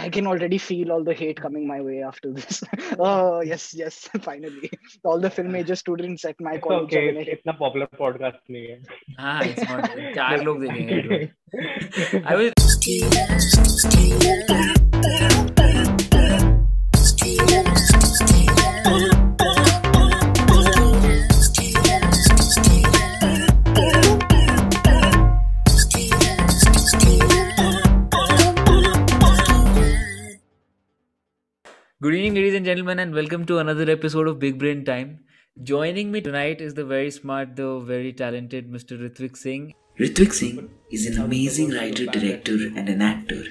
I can already feel all the hate coming my way after this. oh yes, yes, finally, all the film major students at my It's college. okay. are gonna It's इतना popular podcast नहीं है. हाँ it's not चार लोग देखेंगे I was Good evening, ladies and gentlemen, and welcome to another episode of Big Brain Time. Joining me tonight is the very smart, though very talented Mr. Ritwik Singh. Ritwik Singh is an amazing writer, director, and an actor.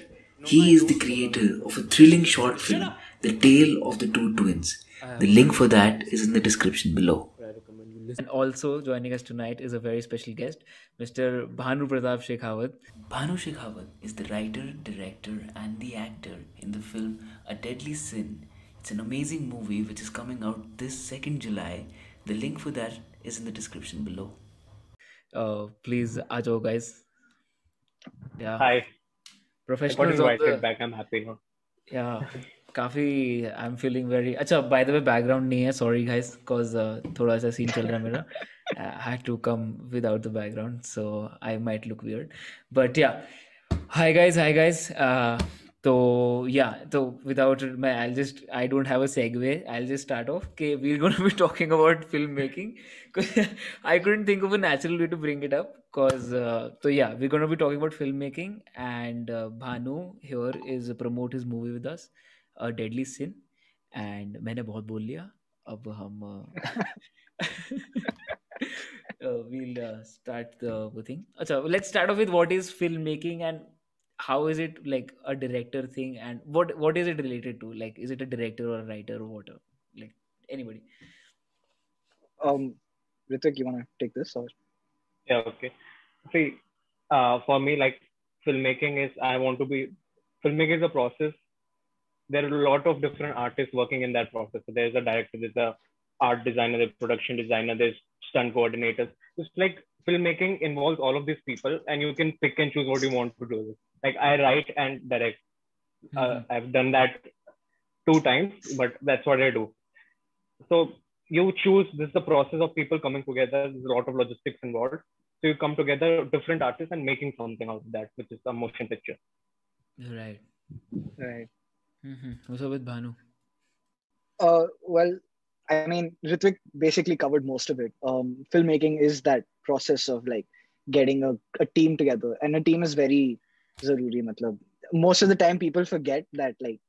He is the creator of a thrilling short film, The Tale of the Two Twins. The link for that is in the description below. And also joining us tonight is a very special guest, Mr. Bhanu Pratap Shekhawat. Bhanu Shekhawat is the writer, director, and the actor in the film A Deadly Sin. It's an amazing movie which is coming out this 2nd July. The link for that is in the description below. Uh, please, ajo guys. Yeah, Hi. I got professionals invited the back. I'm happy now. yeah. काफ़ी I am feeling very अच्छा by the way background नहीं है sorry guys because थोड़ा सा scene चल रहा है मेरा। I had to come without the background so I might look weird but ya hi guys hi guys तो या तो विदाउट मैं I just I don't have a segue I just start off के we gonna be talking about film making I couldn't think of a natural way to bring it up because uh, so yeah we're going to be talking about filmmaking and uh, Bhanu here is promote his movie with us. Deadly sin and मैंने बहुत बोल लिया अब हम uh, uh, we'll uh, start the thing. Achha, let's start off with what is filmmaking and how is it like a director thing and what what is it related to? Like, is it a director or writer or what? Like anybody. Um, Ritwik, you wanna take this or? Yeah. Okay. For me, like filmmaking is I want to be filmmaking is a process there are a lot of different artists working in that process. So there's a director, there's a art designer, there's production designer, there's stunt coordinators. It's like filmmaking involves all of these people, and you can pick and choose what you want to do. Like I write and direct. Uh, Mhm. I've done that two times, but that's what I do. So you choose this is the process of people coming together there's a lot of logistics involved so you come together different artists and making something out of that which is a motion picture right Right. Mm-hmm. what's up with Bhanu Uh, well, I mean, Ritwik basically covered most of it. Um, filmmaking is that process of like getting a, a team together, and a team is very zaruri. Matlab, most of the time, people forget that like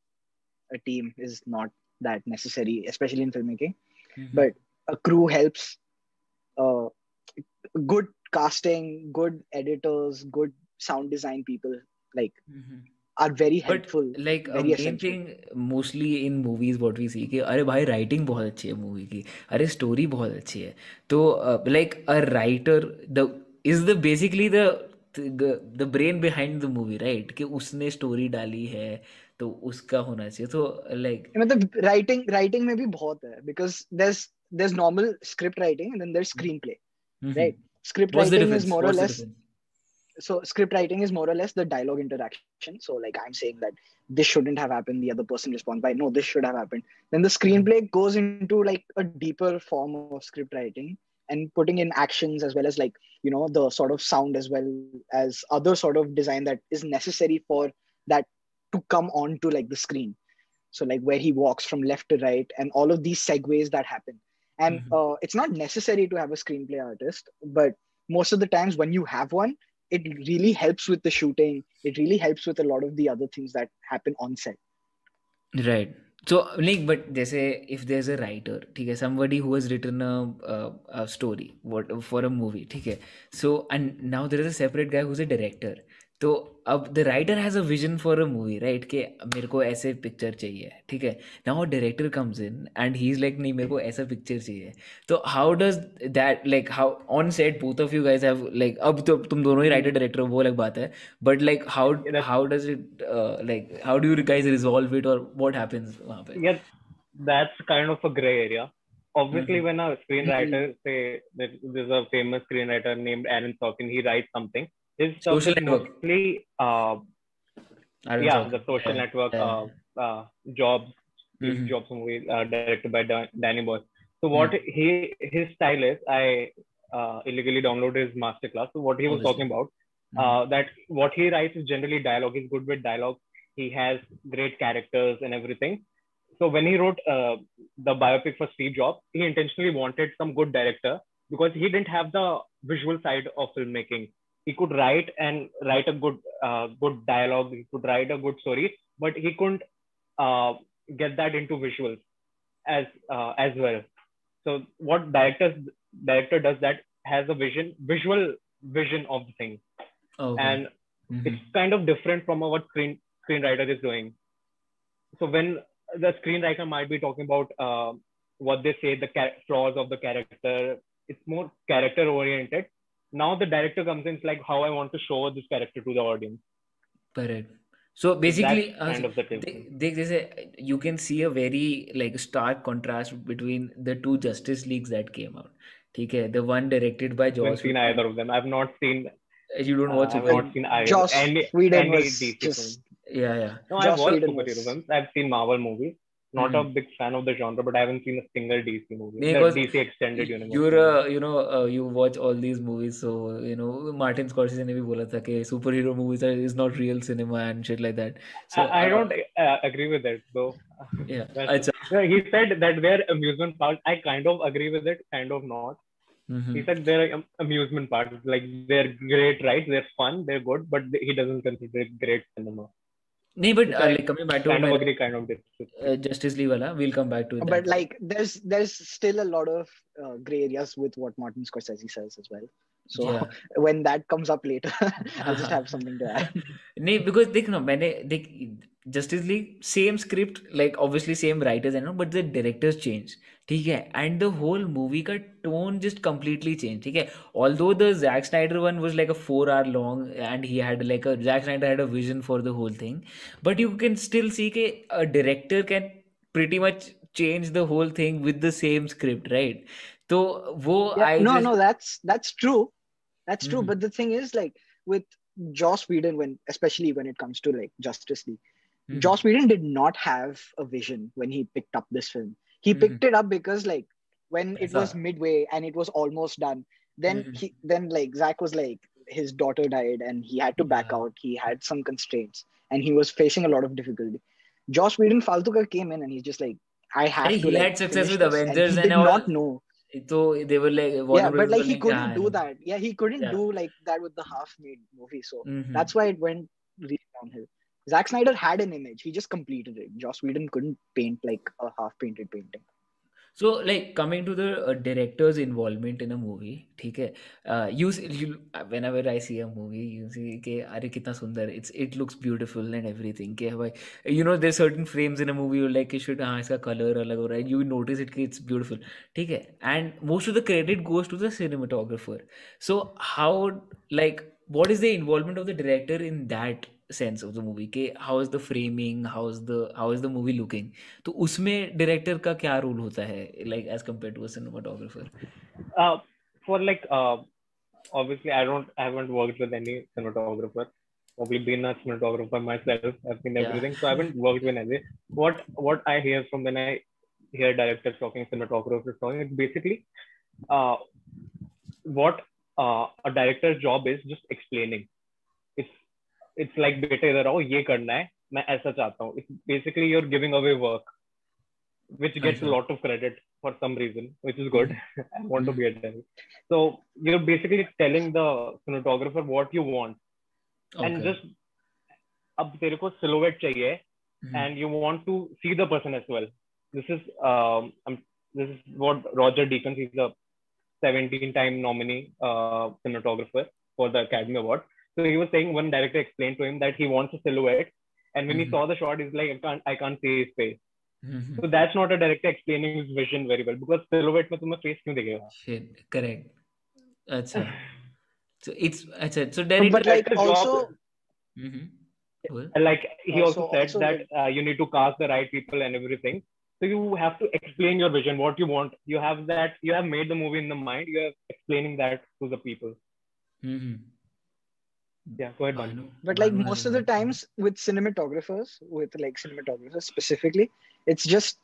a team is not that necessary, especially in filmmaking. Mhm. But a crew helps. Uh, good casting, good editors, good sound design people like Mhm. are very helpful But like very main thing mostly in movies what we see कि अरे भाई writing बहुत अच्छी है movie की। अरे story बहुत अच्छी है। तो uh, like a writer the is the basically the the brain behind the movie right कि उसने स्टोरी डाली है तो उसका होना चाहिए। तो लाइक मतलब राइटिंग राइटिंग में भी बहुत है because there there normal script writing and then there screen play right script writing is more और less so script writing is more or less the dialogue interaction. So like i'm saying that this shouldn't have happened the other person responds by no this should have happened. Then the screenplay goes into like a deeper form of script writing and putting in actions as well as like you know the sort of sound as well as other sort of design that is necessary for that to come onto like the screen. So like where he walks from left to right and all of these segues that happen. And Mhm. uh, it's not necessary to have a screenplay artist but most of the times when you have one it really helps with the shooting. It really helps with a lot of the other things that happen on set. Right. So like but they say if there's a writer okay, somebody who has written a, a, a story what for a movie okay? so and now there is a separate guy who's a director. तो अब the writer has a vision for a movie right कि मेरे को ऐसे picture चाहिए ठीक है? Now director comes in and he is like नहीं मेरे को ऐसा पिक्चर चाहिए. तो how does that like how on set both of you guys have like अब तो तुम दोनों ही राइटर डायरेक्टर हो वो अलग बात है but like how how does it like how do you guys resolve it और व्हाट हैपेंस वहाँ पे? That's kind of a gray area. Obviously Mhm. when a screenwriter say that there's a famous screenwriter named aaron sorkin he writes something. Stuff Social Network. mostly uh, yeah, the Social Yeah, Network, yeah. uh, uh, Jobs, Mhm. Jobs movie uh, directed by Dan- Danny Boyle. So what Hmm. he his style is, I uh, illegally downloaded his masterclass. So what he was talking about, Mhm. uh, that what he writes is generally dialogue. He's good with dialogue. He has great characters and everything. So when he wrote uh, the biopic for Steve Jobs, he intentionally wanted some good director because he didn't have the visual side of filmmaking. He could write and write a good uh, good dialogue. He could write a good story, but he couldn't uh, get that into visuals as uh, as well. So what directors director does that has a vision, visual vision of the thing, Okay. and Mhm. it's kind of different from what screen screenwriter is doing. So when the screenwriter might be talking about uh, what they say the char- flaws of the character, it's more character oriented. Now the director comes in, it's like how I want to show this character to the audience. Correct. So basically, uh, kind of the they, difference. they, they say you can see a very like stark contrast between the two Justice Leagues that came out. Okay, the one directed by I haven't seen either of them. I've not seen. You don't Uh, watch I've it. not seen either. Joss any, Whedon any was DC just film. Yeah, yeah. No, I've Joss watched Whedon superhero was- films. I've seen Marvel movies not mm. a hmm. big fan of the genre, but I haven't seen a single DC movie. Because DC extended universe. You're uh, you know uh, you watch all these movies, so you know Martin Scorsese ne bhi bola tha ke superhero movies are, is not real cinema and shit like that. So I, I uh, don't uh, agree with that though. Yeah, he said that their amusement parks. I kind of agree with it, kind of not. Mm-hmm. He said they're um, amusement parks, like they're great, right? They're fun, they're good, but he doesn't consider it great cinema. No, but uh, back to uh, Justice League. wala, we'll come back to it. But like, there's there's still a lot of uh, gray areas with what Martin Scorsese says as well So yeah. when that comes up later, I'll just have something to add. नहीं because देख ना मैंने देख Justice League same script like obviously same writers and all but the directors changed ठीक है and the whole movie का tone just completely changed ठीक है although the Zack Snyder one was like a four hour long and he had like a Zack Snyder had a vision for the whole thing but you can still see कि a director can pretty much change the whole thing with the same script right तो वो Yeah, I no, no, that's that's true. That's true. Mhm. But the thing is, like with Joss Whedon, when especially when it comes to like Justice League, Mhm. Joss Whedon did not have a vision when he picked up this film. He Mhm. picked it up because like when it was midway and it was almost done, then he then like Zach was like his daughter died and he had to back Yeah. out. He had some constraints and he was facing a lot of difficulty. Joss Whedon Faltuka came in and he's just like, I Hey, to. he like, had success with. And Avengers he and did all. not know So they were like, yeah but like he couldn't "Yeah, do that. Yeah he couldn't Yeah. do like that with the half made movie so Mhm. that's why it went really downhill. Zack Snyder had an image. He just completed it. Joss Whedon couldn't paint like a half painted painting So like coming to the uh, director's involvement in a movie, ठीक है? Uh, you, s- you whenever I see a movie, you see कि अरे कितना सुंदर it's it looks beautiful and everything कि भाई you know there's certain frames in a movie you're like कि should हाँ इसका color अलग हो रहा है you notice it कि it's beautiful ठीक है and most of the credit goes to the cinematographer so how like what is the involvement of the director in that sense of the movie कि how is the framing how is the how is the movie looking तो उसमें director का क्या role होता है like as compared to a cinematographer Uh, for like, uh, obviously, I don't, I haven't worked with any cinematographer. Probably been a cinematographer myself. I've seen Yeah. everything, so I haven't worked with any. What what I hear from when I hear directors talking, cinematographers talking, it's basically uh, what uh, a director's job is just explaining. It's like बेटे इधर आओ ये करना है मैं ऐसा चाहता हूँ it's basically you're giving away work which gets a lot of credit for some reason which is good i want to be at them so you're basically telling the cinematographer what you want okay. and just अब तेरे को silhouette चाहिए and you want to see the person as well this is this is what Roger Deakins is the 17 time nominee cinematographer for the Academy award So he was saying one director explained to him that he wants a silhouette, and when Mhm. he saw the shot, he's like, I can't I can't see his face. Mhm. So that's not a director explaining his vision very well because silhouette में तुम्हें face क्यों दिखेगा? Shit, correct. अच्छा. So it's अच्छा. So but director. like That's the job. also Mhm. Cool. And like he also, Also- said also that uh, you need to cast the right people and everything. So you have to explain your vision, what you want. You have that. You have made the movie in the mind. You are explaining that to the people. Mhm. Yeah, go ahead, Bhanu. but like Bhanu most of the times with cinematographers with like cinematographers specifically it's just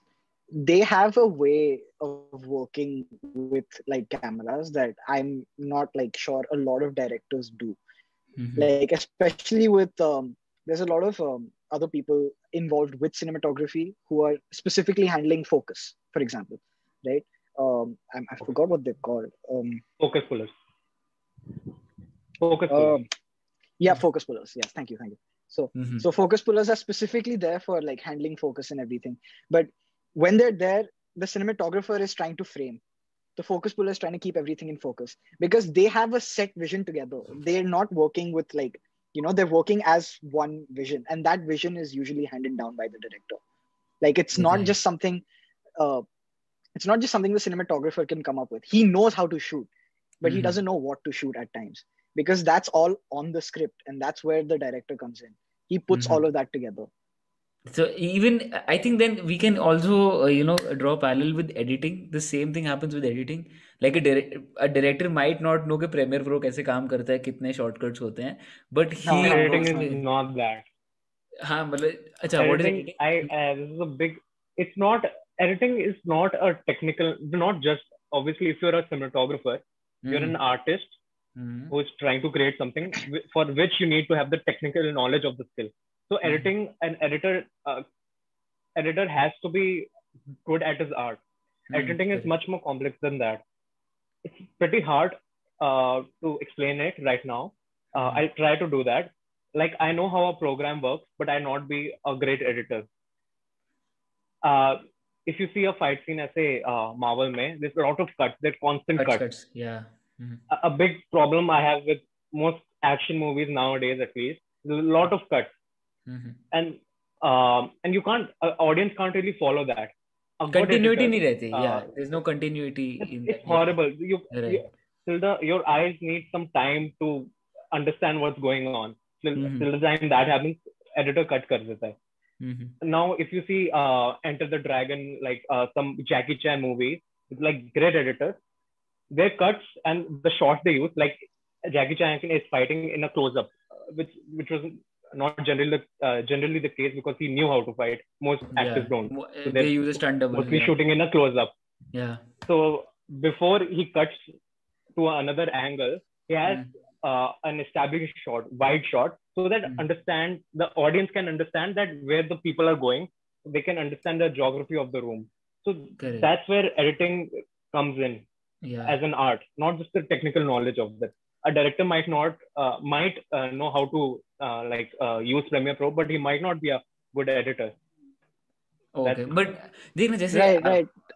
they have a way of working with like cameras that i'm not like sure a lot of directors do Mhm. like especially with um there's a lot of um, other people involved with cinematography who are specifically handling focus for example right um i, I forgot what they're called um Focus pullers. Focus pullers. Yeah focus pullers yes thank you thank you. So Mhm. so focus pullers are specifically there for like handling focus and everything. But when they're there the cinematographer is trying to frame. The focus puller is trying to keep everything in focus. Because they have a set vision together. They're not working with like you know they're working as one vision. And that vision is usually handed down by the director. Like it's not just something uh it's not just something the cinematographer can come up with. He knows how to shoot but he Mhm. doesn't know what to shoot at times because that's all on the script and that's where the director comes in he puts Mhm. all of that together So even I think then we can also uh, you know draw parallel with editing. The same thing happens with editing. Like a direct, a director might not know कि Premiere Pro कैसे काम करता है, कितने shortcuts होते हैं, but he हाँ, हाँ, editing knows is कि- not that. हाँ मतलब अच्छा what is editing, editing? I uh, this is a big. It's not editing is not a technical. Not just obviously if you're a cinematographer, you're Mhm. an artist Mhm. who's trying to create something for which you need to have the technical knowledge of the skill. So editing, an editor, uh, editor has to be good at his art. Mhm. Editing is much more complex than that. It's pretty hard uh, to explain it right now. Uh, Mhm. I'll try to do that. Like I know how a program works, but I not be a great editor. Uh, if you see a fight scene, I say uh, Marvel, mein, there's a lot of cuts. There's constant Cuts, cuts. cuts. Yeah mm-hmm. a, a, big problem I have with most action movies nowadays, at least, a lot of cuts, mm-hmm. and um, and you can't uh, audience can't really follow that. I've continuity nahi rehti. Uh, yeah, there's no continuity. It's, in it's that. horrible. You, right. you till the your eyes need some time to understand what's going on. Till, mm-hmm. till the time that happens, editor cut kar deta. Mm-hmm. Now, if you see uh, Enter the Dragon, like uh, some Jackie Chan movie, it's like great editors, their cuts and the shots they use, like Jackie Chan is fighting in a close-up, which which was not generally the uh, generally the case because he knew how to fight. Most actors Yeah. don't. So They use a stunt double. mostly Yeah. shooting in a close-up. Yeah. So before he cuts to another angle, he has Mhm. uh, an established shot, wide shot, so that Mhm. understand the audience can understand that where the people are going. They can understand the geography of the room. So Correct. that's where editing comes in Yeah. as an art, not just the technical knowledge of that. A director might not uh, might uh, know how to uh, like uh, use Premiere Pro, but he might not be a good editor. Okay but देखना जैसे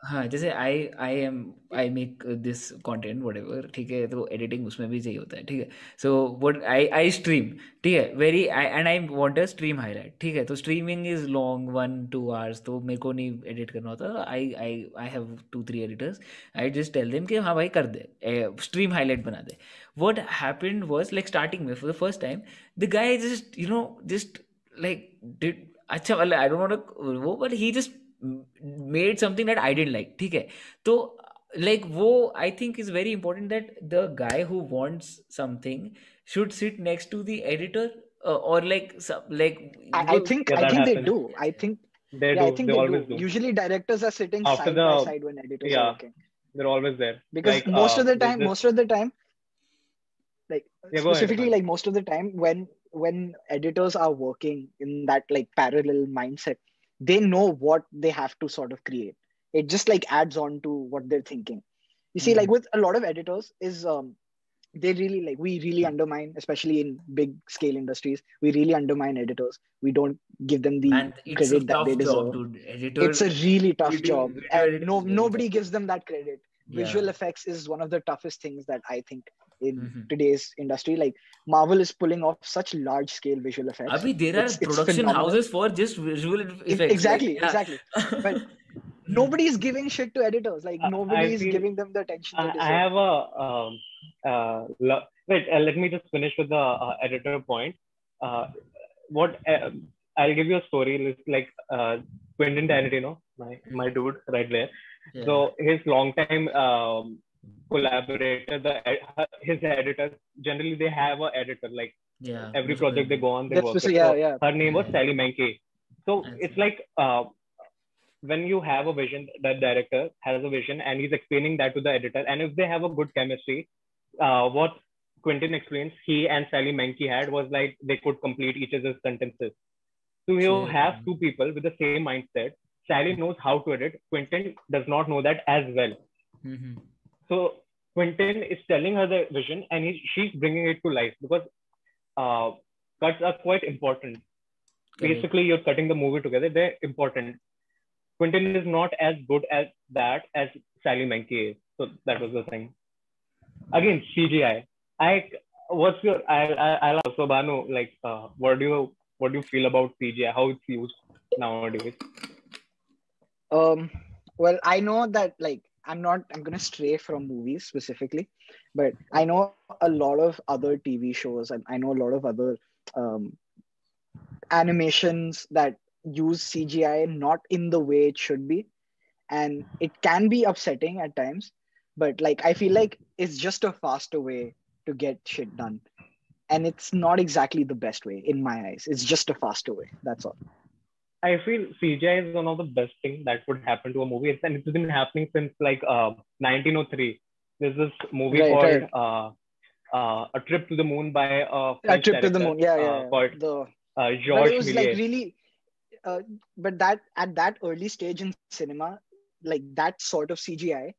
हाँ जैसे I I am I make this content whatever ठीक है तो editing उसमें भी चाहिए होता है ठीक है? So what I I stream ठीक है? Very I and I want a stream highlight ठीक है? तो streaming is long one to hours तो मेरे को नहीं एडिट करना होता। I I I have two three editors I just tell them कि हाँ भाई कर दे स्ट्रीम हाईलाइट बना दे। What happened was like starting में for the first time the guy just you know just like did अच्छा मतलब आई डोंट वांट वो but he just made something that I didn't like ठीक है तो like like, वो I think is very important that the guy who wants something should sit next to the editor or like like I, I think yeah, I think happens. they do. I think they yeah, do. I think they, they do. do. Usually directors are sitting After side the, by side when editors yeah, are working. They're always there. Because like, most uh, of the time, this... most of the time, like yeah, specifically ahead, like most of the time when when editors are working in that like parallel mindset they know what they have to sort of create. It just like adds on to what they're thinking. You see Mhm. like with a lot of editors is um they really like we really undermine especially in big scale industries we really undermine editors. We don't give them the credit that they deserve. job editor it's a really tough video- job and no nobody gives them that credit. Visual effects is one of the toughest things that i think in Mhm. today's industry like marvel is pulling off such large scale visual effects Abhi, there are It's- it's production phenomenal. houses for just visual effects. exactly like, yeah. exactly but nobody is giving shit to editors like I- nobody I is feel- giving them the attention I, they I have a um, uh, lo- wait. Uh, let me just finish with the uh, editor point. Uh, what uh, I'll give you a story. It's like uh, Quentin Tarantino, my my dude, right there. Yeah. So his longtime um, collaborator, the his editor. generally they have a editor. Like Yeah. Every project they go on, they work with. yeah, So yeah. her name was Yeah. Sally Menke. So it's like uh, when you have a vision, that director has a vision and he's explaining that to the editor. And if they have a good chemistry, uh, what Quentin explains he and Sally Menke had was like they could complete each other's sentences. So you Okay. have two people with the same mindset. Sally knows how to edit. Quentin does not know that as well. Mhm. So Quentin is telling her the vision and he, she's bringing it to life because uh, cuts are quite important. Correct. Basically, you're cutting the movie together. They're important. Quentin is not as good as that as Sally Menke is. So that was the thing. Again, CGI. I what's your I I I'll also Bhanu like uh, what do you what do you feel about CGI? How it's used nowadays? Um, well, I know that like I'm not I'm gonna stray from movies specifically, but I know a lot of other TV shows and I know a lot of other um, animations that use CGI not in the way it should be, and it can be upsetting at times. But like I feel like it's just a faster way to get shit done, and it's not exactly the best way in my eyes. It's just a faster way. That's all. I feel CGI is one of the best things that would happen to a movie, and it's been happening since like uh, 1903. There's this movie Right, called right. Uh, uh, A Trip to the Moon by a A French trip to the moon. Yeah, uh, yeah. yeah. called The uh, but it was like really uh, but that at that early stage in cinema like that sort of cgi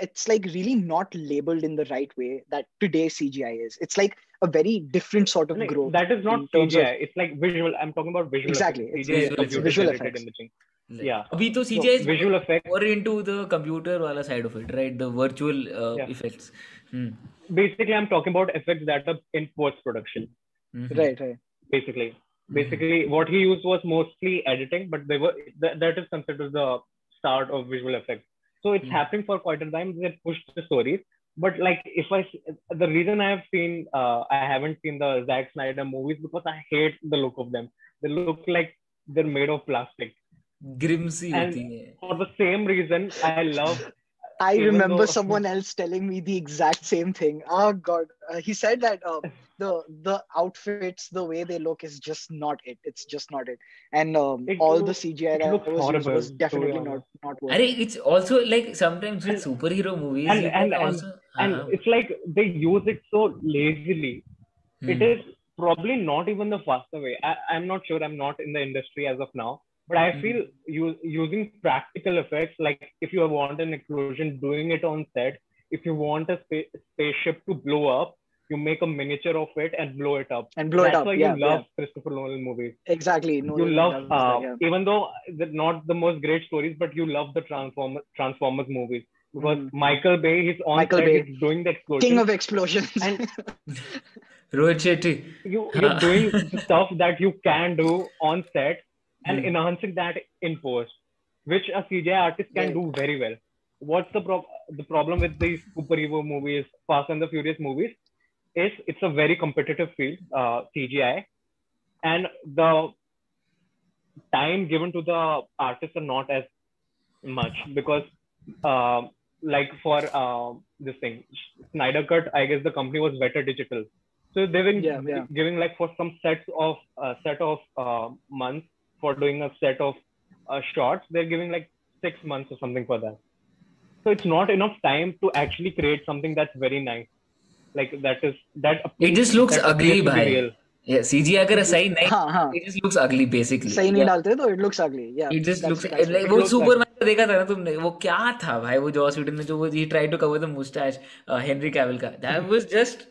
it's like really not labeled in the right way that today cgi is it's like a very different sort of Like, growth that is not in terms of- CGI. It's like visual. I'm talking about visual. Exactly, Effects. it's CGI is visual- computer visual generated effects. imaging. Like, Yeah. अभी तो So, CGI is visual effects. more into the computer wala side of it, right? The virtual uh, Yeah. effects. Hmm. Basically, I'm talking about effects that are in post production. Mhm. right right Basically, Mhm. basically, what he used was mostly editing, but they were that, that is considered the start of visual effects. So it's Mhm. happening for quite a time. They pushed the stories, but like if I the reason I have seen uh, I haven't seen the Zack Snyder movies because I hate the look of them. They look like they're made of plastic. Grim and for the same reason I love. I remember though... someone else telling me the exact same thing. Oh God, uh, he said that uh, the the outfits, the way they look, is just not it. It's just not it. And um, it all looks, the CGI was, horrible, was definitely not not. Worth. It's also like sometimes with superhero movies. And, and, and, also and हाँ, it's like they use it so lazily. It hmm. is probably not even the faster way. I, I'm not sure. I'm not in the industry as of now, but I Mhm. feel you, using practical effects, like if you want an explosion, doing it on set. If you want a spa- spaceship to blow up, you make a miniature of it and blow it up. and blow That's it up That's why yeah, you love Christopher Nolan movies. exactly no you love, uh, that, yeah. even though they're not the most great stories, but you love the Transformers Transformers movies because Mhm. Michael Bay, he's on Michael set, Bay. he's doing the explosion. king of explosions And- Rohit Shetty you you're doing stuff that you can do on set and Hmm. enhancing that in post, which a CGI artist can Right. do very well. What's the pro- the problem with these superhero movies, Fast and the Furious movies, is it's a very competitive field, uh, CGI, and the time given to the artists are not as much because, uh, like for uh, this thing, Snyder Cut, I guess the company was Weta Digital. So they've been Yeah, yeah. giving like for some sets of uh, set of uh, months for doing a set of uh, shots, they're giving like six months or something for that. So it's not enough time to actually create something that's very nice. Like that is that. it just looks ugly by. to be real. Yeah CGI अगर सही नहीं हाँ हाँ it just looks ugly basically सही नहीं. डालते तो it looks ugly yeah It just looks like वो सुपरमैन का देखा था ना तुमने वो क्या था भाई वो जॉस व्हीटन ने जो वो he tried to cover the mustache uh, Henry का that was just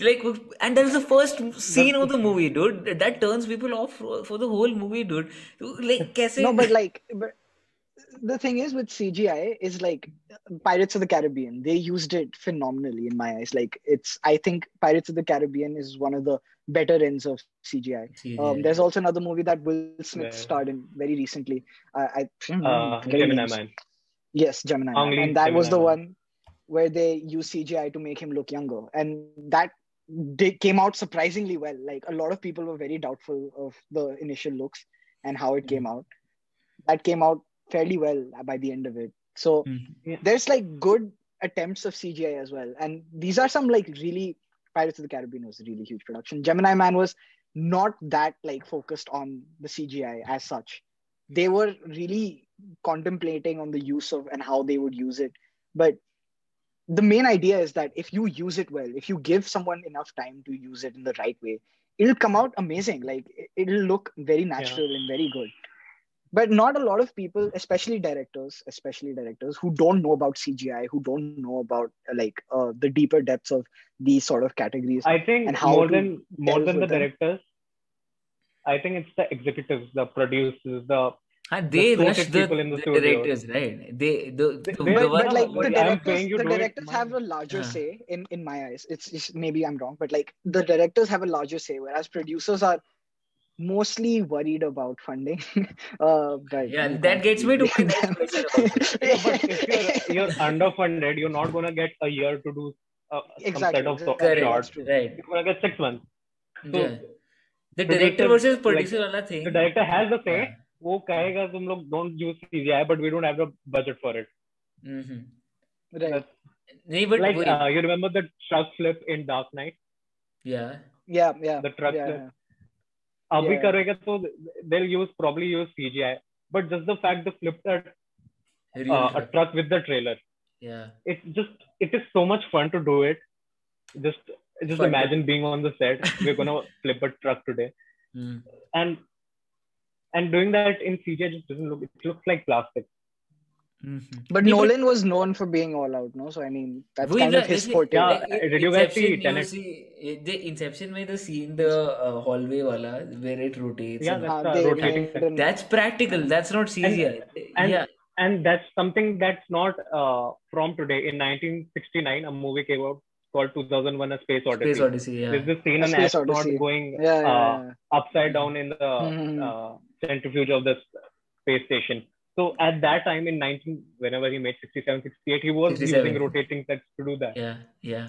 like and that is the first scene of the movie dude that turns people off for, for the whole movie dude like कैसे no but like but the thing is with cgi is like pirates of the caribbean they used it phenomenally in my eyes. Like it's i think pirates of the caribbean is one of the better ends of cgi um, there's also another movie that will smith Yeah. starred in very recently. I, I hmm, Uh, Gemini names. Man. yes gemini Ang Man. Lee's and that was the Gemini one where they used cgi to make him look younger. And that did, came out surprisingly well. Like a lot of people were very doubtful of the initial looks and how it came out. That came out fairly well by the end of it so Hmm. Yeah. there's like good attempts of cgi as well and these are some like really Pirates of the Caribbean was a really huge production. Gemini Man was not that like focused on the CGI as such. They were really contemplating on the use of and how they would use it. But the main idea is that if you use it well, if you give someone enough time to use it in the right way, it'll come out amazing. Like it'll look very natural yeah. and very good but not a lot of people especially directors especially directors who don't know about cgi who don't know about uh, like uh, the deeper depths of these sort of categories i think and how more than more than the them. directors i think it's the executives the producers the and they the rush the, the, the directors, right? They the, the, they, but, like the directors, the directors have a larger uh say in in my eyes. It's, it's maybe I'm wrong, but like the directors have a larger say, whereas producers are mostly worried about funding. uh, but yeah, that gets me to yeah, but if you're, you're underfunded, you're not gonna get a year to do uh, exactly, some set of exactly. shots. Right. You're gonna get six months. So, yeah. The director versus producer like, वाला thing. The director has the say. Yeah. वो कहेगा तुम लोग don't use CGI, but we don't have the budget for it. Mm-hmm. Right. That's, नहीं, but like uh, you remember the truck flip in Dark Knight? Yeah. Yeah, yeah. The truck yeah, flip. Yeah अभी करेगा तो they'll use probably use CGI but just the fact they flipped a, uh, a truck with the trailer yeah it's just it is so much fun to do it just just fun imagine being on the set we're gonna flip a truck today mm. and and doing that in CGI just doesn't look it looks like plastic Mm-hmm. But yeah, Nolan but, was known for being all out, no? So I mean, that's kind of his forte. Yeah, like, did you guys see Tenet? See, the Inception में the scene the uh, hallway wala where it rotates. Yeah, that's, uh, rotating. That's practical. That's not CGI. And, and, yeah. and that's something that's not uh, from today. In 1969, a movie came out called 2001: A Space Odyssey. Space Odyssey. Yeah. There's this scene an astronaut going yeah, yeah, uh, upside down in the mm-hmm. centrifuge of the space station so at that time in 19, whenever he made 67, 68, he was 67. using rotating sets to do that. Yeah, yeah.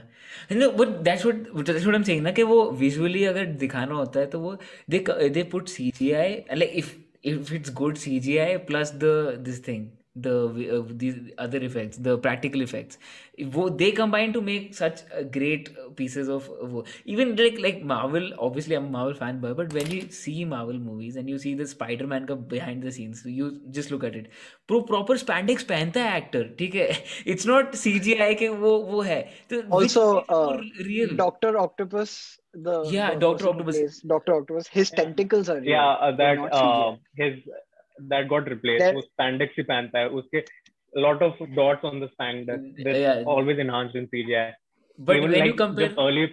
No, but that's what that's what I'm saying. ना कि वो visually अगर दिखाना होता है तो वो they they put CGI like if if it's good CGI plus the this thing the uh, these other effects the practical effects. They combine to make such uh, great uh, pieces of uh, work. even like like marvel obviously i'm a marvel fanboy but when you see marvel movies and you see the spider-man behind the scenes you just look at it. Pro proper spandex pehanta actor theek it's not cgi ke wo wo hai. Also uh, real. Dr octopus the yeah dr octopus. dr octopus his yeah. tentacles are real. yeah uh, that uh, his that got replaced that, वो spandex ही पहनता है उसके lot of dots on the spandex that's yeah. always enhanced in CGI but even when like you compare the early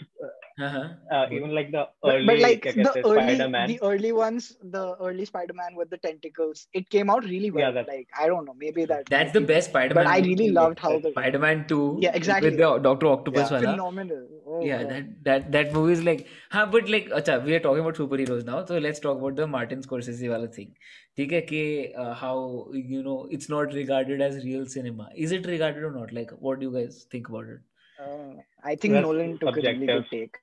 uh-huh. uh, even like the early but, but like the early Spider-Man. the early ones the early Spider-Man with the tentacles it came out really well yeah, like I don't know maybe that that's the best Spider-Man but I really loved how the Spider-Man 2 yeah exactly with the Doctor Octopus yeah. phenomenal oh, yeah that that that movie is like huh, but like acha, we are talking about superheroes now so let's talk about the Martin Scorsese wala thing ठीक है कि how you know it's not regarded as real cinema is it regarded or not like what do you guys think about it uh, I think That's Nolan took subjective. a really good take.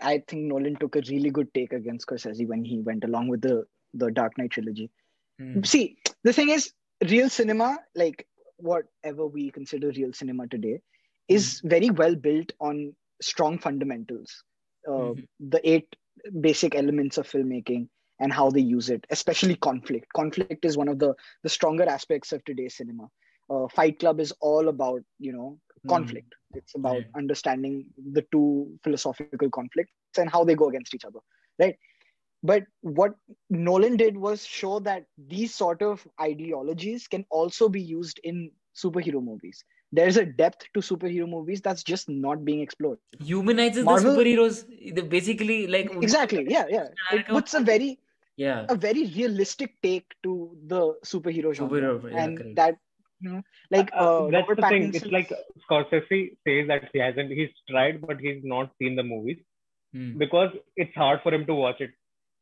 I think Nolan took a really good take against Scorsese when he went along with the the Dark Knight trilogy. Hmm. See, the thing is, real cinema, like whatever we consider real cinema today, is hmm. very well built on strong fundamentals. Uh, hmm The eight basic elements of filmmaking and how they use it, especially conflict. Conflict is one of the the stronger aspects of today's cinema. Uh, Fight Club is all about you know Hmm. conflict mm. it's about right. understanding the two philosophical conflicts and how they go against each other right but what nolan did was show that these sort of ideologies can also be used in superhero movies there's a depth to superhero movies that's just not being explored. Humanizes Marvel, the superheroes basically like exactly yeah yeah. It puts a very yeah. a very realistic take to the superhero genre. Superhero, yeah, and correct. that you know like uh, uh, that's Robert the Pattinson. thing. It's like scorsese says that he hasn't he's tried but he's not seen the movies. Hmm. because it's hard for him to watch it.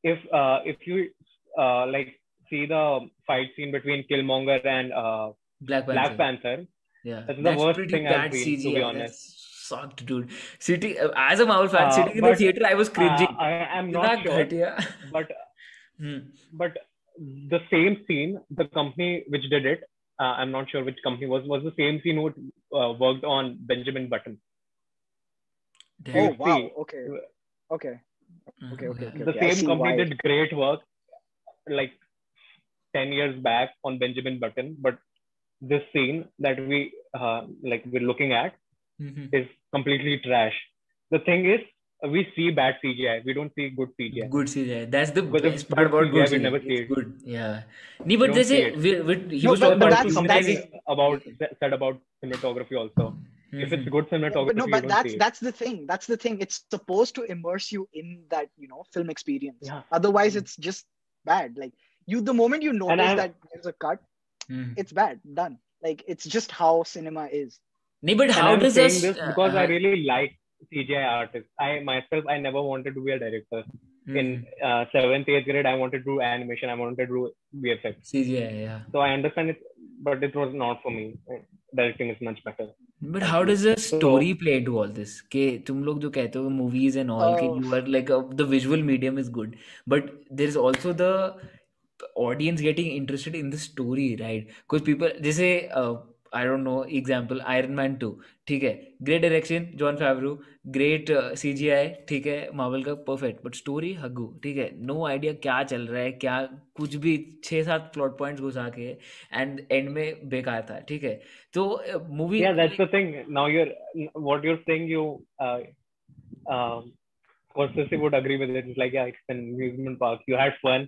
If uh, if you uh, like see the fight scene between killmonger and uh, black panther, black panther yeah that's the that's worst thing i've seen CGI. to be honest that's sucked dude sitting uh, as a marvel fan sitting in the theater i was cringing i am not sure but hmm. but the same scene the company which did it uh, I'm not sure which company was was the same scene who uh, worked on Benjamin Button. Damn. Oh wow. see, Okay. Okay. Uh, Okay. Okay. Okay. the okay. Same company why. did great work like 10 years back on benjamin button but this scene that we uh, like we're looking at Mhm. is completely trash the thing is we see bad cgi we don't see good cgi Good CGI. That's the Because best part good about good CGI, we CGI. never see it. good. Yeah. Nee, but don't there's a we, we, he No, was but- talking but about that's- something humanizing. about said about cinematography also if it's Mhm. good Yeah, cinematography but no, you but don't that's that's the thing. That's the thing. It's supposed to immerse you in that you know film experience. Yeah. Otherwise, it's just bad. Like you, the moment you notice that there's a cut, mm. it's bad. Done. Like it's just how cinema is. No, but how does this, this uh, because uh, i really like cgi artists. I myself i never wanted to be a director. Mm. in uh, seventh eighth grade i wanted to do animation. I wanted to do vfx cgi yeah. So i understand it but it was not for me. Directing is much better. But how does the story play to all this? Ke tum log jo kehte ho movies and all ke uh, you are like a, the visual medium is good. But there is also the audience getting interested in the story right कुछ people जैसे I don't know example Iron Man two ठीक है? Great direction Jon Favreau great C G I ठीक है? मावल का perfect but story हग्गू ठीक है? No idea क्या चल रहा है क्या कुछ भी छः सात प्लॉट पॉइंट्स घुसा के एंड एंड में बेकार था ठीक है? तो मूवी या that's the thing now you what you are saying you Scorsese would agree with it It's like, yeah, it's an amusement park. You had fun.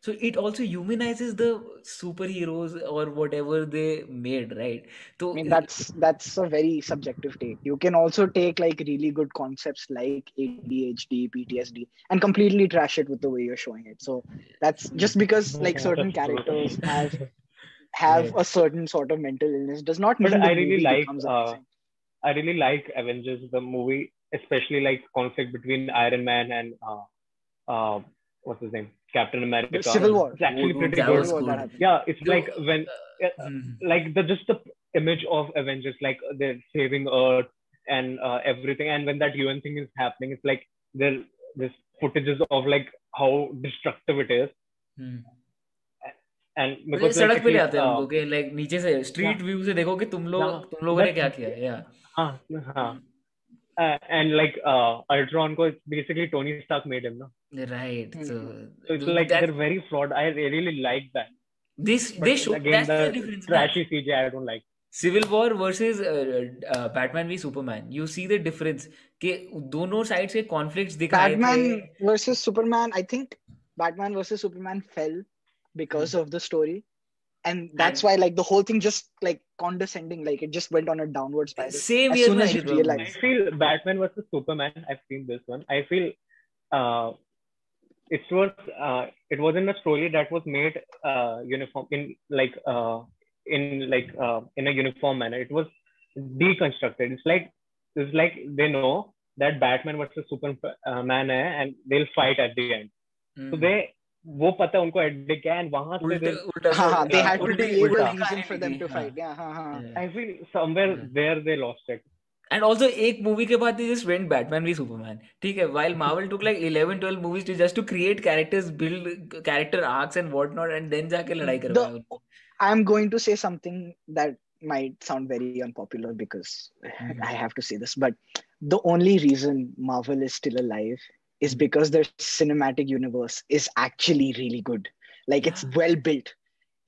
so it also humanizes the superheroes or whatever they made right so I mean, that's that's a very subjective take. You can also take like really good concepts like ADHD, PTSD, and completely trash it with the way you're showing it. So that's just because like certain characters have have Right. a certain sort of mental illness does not But mean the I really movie like, uh. I really like Avengers, the movie, especially like conflict between Iron Man and uh, uh, what's his name, Captain America. Civil War. It's actually That pretty was good. Civil War, good. that happened. Yeah, it's No, like when, uh, Mhm. like the just the image of Avengers, like they're saving Earth and uh, everything, and when that UN thing is happening, it's like there this footages of like how destructive it is, hmm and मतलब because like, सड़क at पे ले least, आते हैं uh, हमको कि like नीचे से स्ट्रीट व्यू से देखो कि तुम लोग Yeah, तुम लोगों ने that's- क्या किया या हाँ हाँ uh, and like uh, Ultron को it's basically Tony Stark made him, no? Right Mhm. so So it's like that they're very flawed. I really like that. this But they show again, that's the the difference na? trashy CGI I don't like. Civil War versus uh, uh, Batman v Superman. You see the difference कि दोनों sides के conflicts दिखाए Batman थे. versus Superman, I think Batman versus Superman fell because of the story. And that's And- why like the whole thing just like condescending, like it just went on a downward spiral. Same as year soon में as I you थी दोनों. I realize. feel Batman versus Superman. I've seen this one. I feel uh, it was uh, it wasn't a story that was made uh, uniform in like uh, in like uh, in a uniform manner. It was deconstructed. It's like it's like they know that Batman versus Superman है and they'll fight at the end. So hmm. they वो पता है उनको edict है and वहां से उल्टे they- उल्टा हाँ, हाँ, they uh, had to उल्टी- create a उल्टा reason for them कहानी to थी, fight. Yeah, हाँ, हाँ. हाँ. I feel somewhere Yeah. there they lost it. And also एक मूवी के बाद they just went Batman v Superman. ठीक है while Marvel took like 11 12 movies to just to create characters build character arcs and whatnot and then जाके लड़ाई करवाया The, I'm going to say something that might sound very unpopular because Mhm. I have to say this, but the only reason Marvel is still alive is because their cinematic universe is actually really good. Like it's Yeah. well built.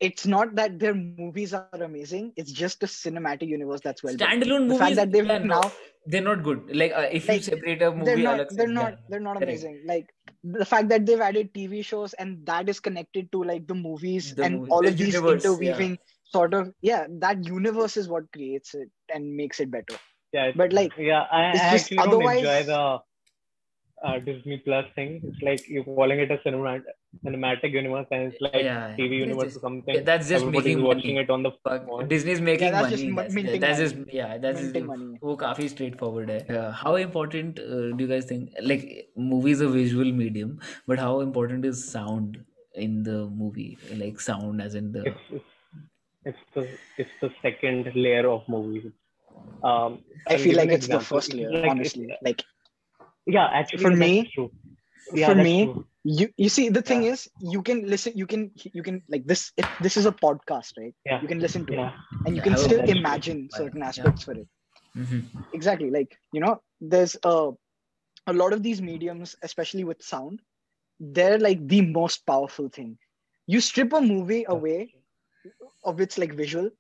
it's not that their movies are amazing. It's just a cinematic universe that's well. Standalone movies. The fact that they've yeah, now they're not good. Like uh, if like, you separate a movie, they're not. Alex, they're not. Yeah. They're not amazing. Correct. Like the fact that they've added TV shows and that is connected to like the movies the and all the of these interweaving yeah. sort of yeah. That universe is what creates it and makes it better. Yeah, but like yeah, I, I actually don't otherwise... enjoy the uh, Disney Plus thing. It's like you're calling it a cinema cinematic universe, and it's like Yeah, TV that's universe just- or something. yeah, that's just Everybody's making watching money. it on the Fuck, phone. Disney's making that's money. just that's, minting that's money. just yeah. That's just minting money. वो काफी straightforward है. Uh, how important uh, do you guys think? Like movie is a visual medium, but how important is sound in the movie? Like sound as in the It's, it's it's the it's the second layer of movies. Um, I I'll feel give like an it's the example. first layer, Like, honestly. it's- Like yeah, actually, For that's me- true. Yeah, for that's me, true. you you see the thing Yeah. is you can listen you can you can like this if this is a podcast right Yeah. you can listen to yeah, it and you can still imagine certain yeah. aspects for it Mhm. exactly like you know there's a a lot of these mediums especially with sound they're like the most powerful thing you strip a movie away of its like visual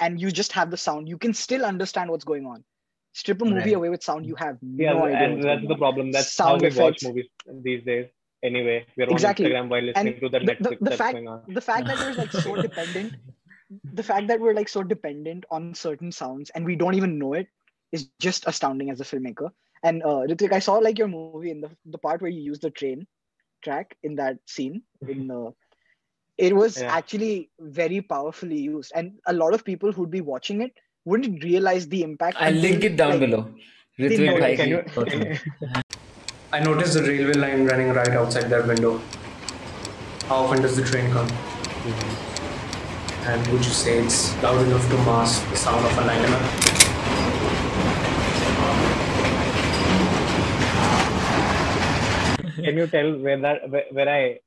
and you just have the sound you can still understand what's going on strip a movie Right. away with sound you have yeah, no idea and that's the problem. That's Sound how we effects. watch movies these days. Anyway, we're on Exactly. Instagram while listening And to the the- the- Netflix the that's fact- on. the fact that we're like so dependent the fact that we're like so dependent on certain sounds and we don't even know it is just astounding as a filmmaker and uh Ritvik, i saw like your movie in the, the part where you use the train track in that scene in the it was Yeah. actually very powerfully used and a lot of people who'd be watching it wouldn't realize the impact I'll link it down like, below. they Ritvik know bhai it. Can you? I noticed the railway line running right outside their window. How often does the train come? And would you say it's loud enough to mask the sound of a liner? can you tell where that where, where I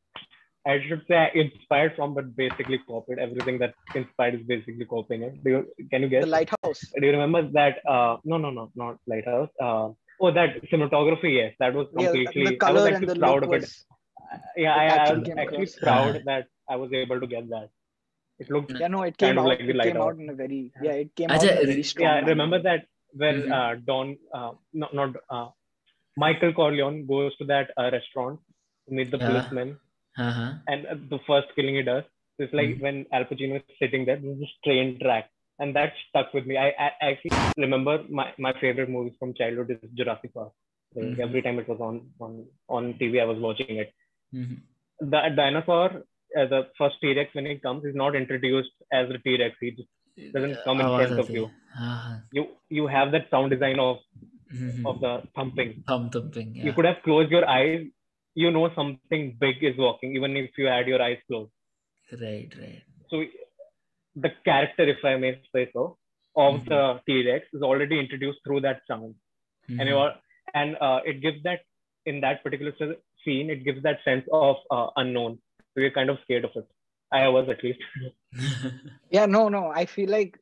I should say inspired from, but basically copied everything that inspired is basically copying it. Do you, can you guess? the lighthouse Do you remember that? Uh, no, no, no, not lighthouse. Uh, oh, that cinematography. Yes, that was yeah, completely. the I was actually and the proud look of it. was Yeah, I, it I actually was actually across. proud that I was able to get that. It looked. yeah no it came Kind of out like the it came lighthouse. out in a very yeah it came Ajay, out in a very strong Yeah, manner. remember that when Mhm. uh, Don, uh, not not uh, Michael Corleone goes to that uh, restaurant to meet the Yeah. policeman, Uh-huh. and uh, the first killing he does is like Mhm. when Al Pacino is sitting there, there's this train track, and that stuck with me. I, I, actually remember my, my favorite movies from childhood is Jurassic Park. Like mm-hmm. Every time it was on on on TV, I was watching it. Mm-hmm. The dinosaur, uh, the first T Rex when it comes, is not introduced as a T Rex. He just doesn't come in ah, front of you. Ah. You you have that sound design of mm-hmm. of the thumping. Thump thumping. Yeah. You could have closed your eyes. You know something big is walking, even if you had your eyes closed. Right, right. So the character, if I may say so, of Mhm. the T Rex is already introduced through that sound, and Mhm. you are, and uh, it gives that in that particular scene, it gives that sense of uh, unknown. So you're kind of scared of it. I was at least. Yeah, no, no. I feel like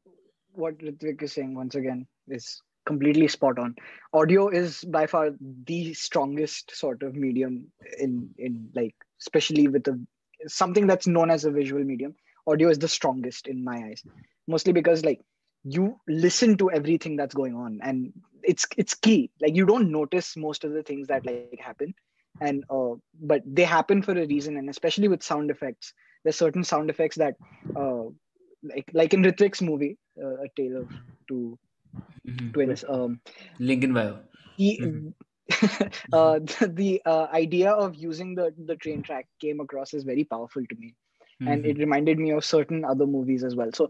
what Ritvik is saying once again is completely spot on. Audio is by far the strongest sort of medium in in like especially with the something that's known as a visual medium. Audio is the strongest in my eyes, mostly because like you listen to everything that's going on and it's it's key. Like you don't notice most of the things that like happen, and uh, but they happen for a reason. And especially with sound effects, there's certain sound effects that uh, like like in Ritvik's movie, uh, A Tale of Two Mhm. Twins. Um, Link in bio. he, Mhm. uh, the, the uh, idea of using the the train track came across as very powerful to me, and Mhm. it reminded me of certain other movies as well. So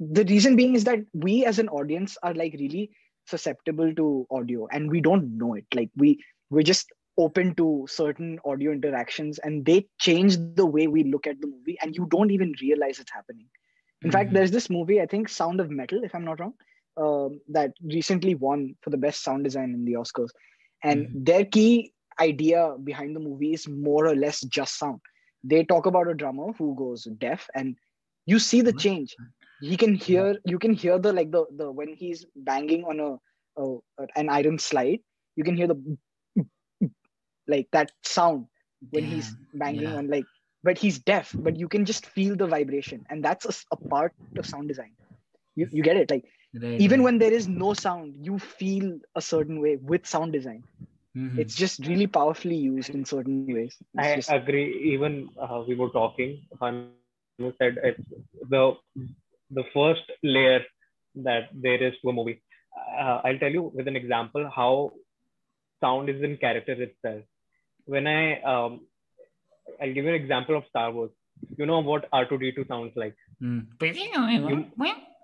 the reason being is that we as an audience are like really susceptible to audio, and we don't know it. Like we we're just open to certain audio interactions, and they change the way we look at the movie, and you don't even realize it's happening. In fact, Mhm. there's this movie, I think Sound of Metal, if I'm not wrong, um, that recently won for the best sound design in the Oscars. And Mhm. their key idea behind the movie is more or less just sound. They talk about a drummer who goes deaf, and you see the change. He can hear, you can hear the like the the when he's banging on a, a an iron slide, you can hear the like that sound when he's banging yeah. on like but he's deaf but you can just feel the vibration and that's a part of sound design you, you get it like Right, even right. when there is no sound you feel a certain way with sound design Mhm. it's just really powerfully used in certain ways It's I just- agree. Even uh, we were talking. Bhanu said it's the the first layer that there is to a movie. Uh, I'll tell you with an example how sound is in character itself. When I um, I'll give you an example of Star Wars. You know what R2D2 sounds like? Mm. You-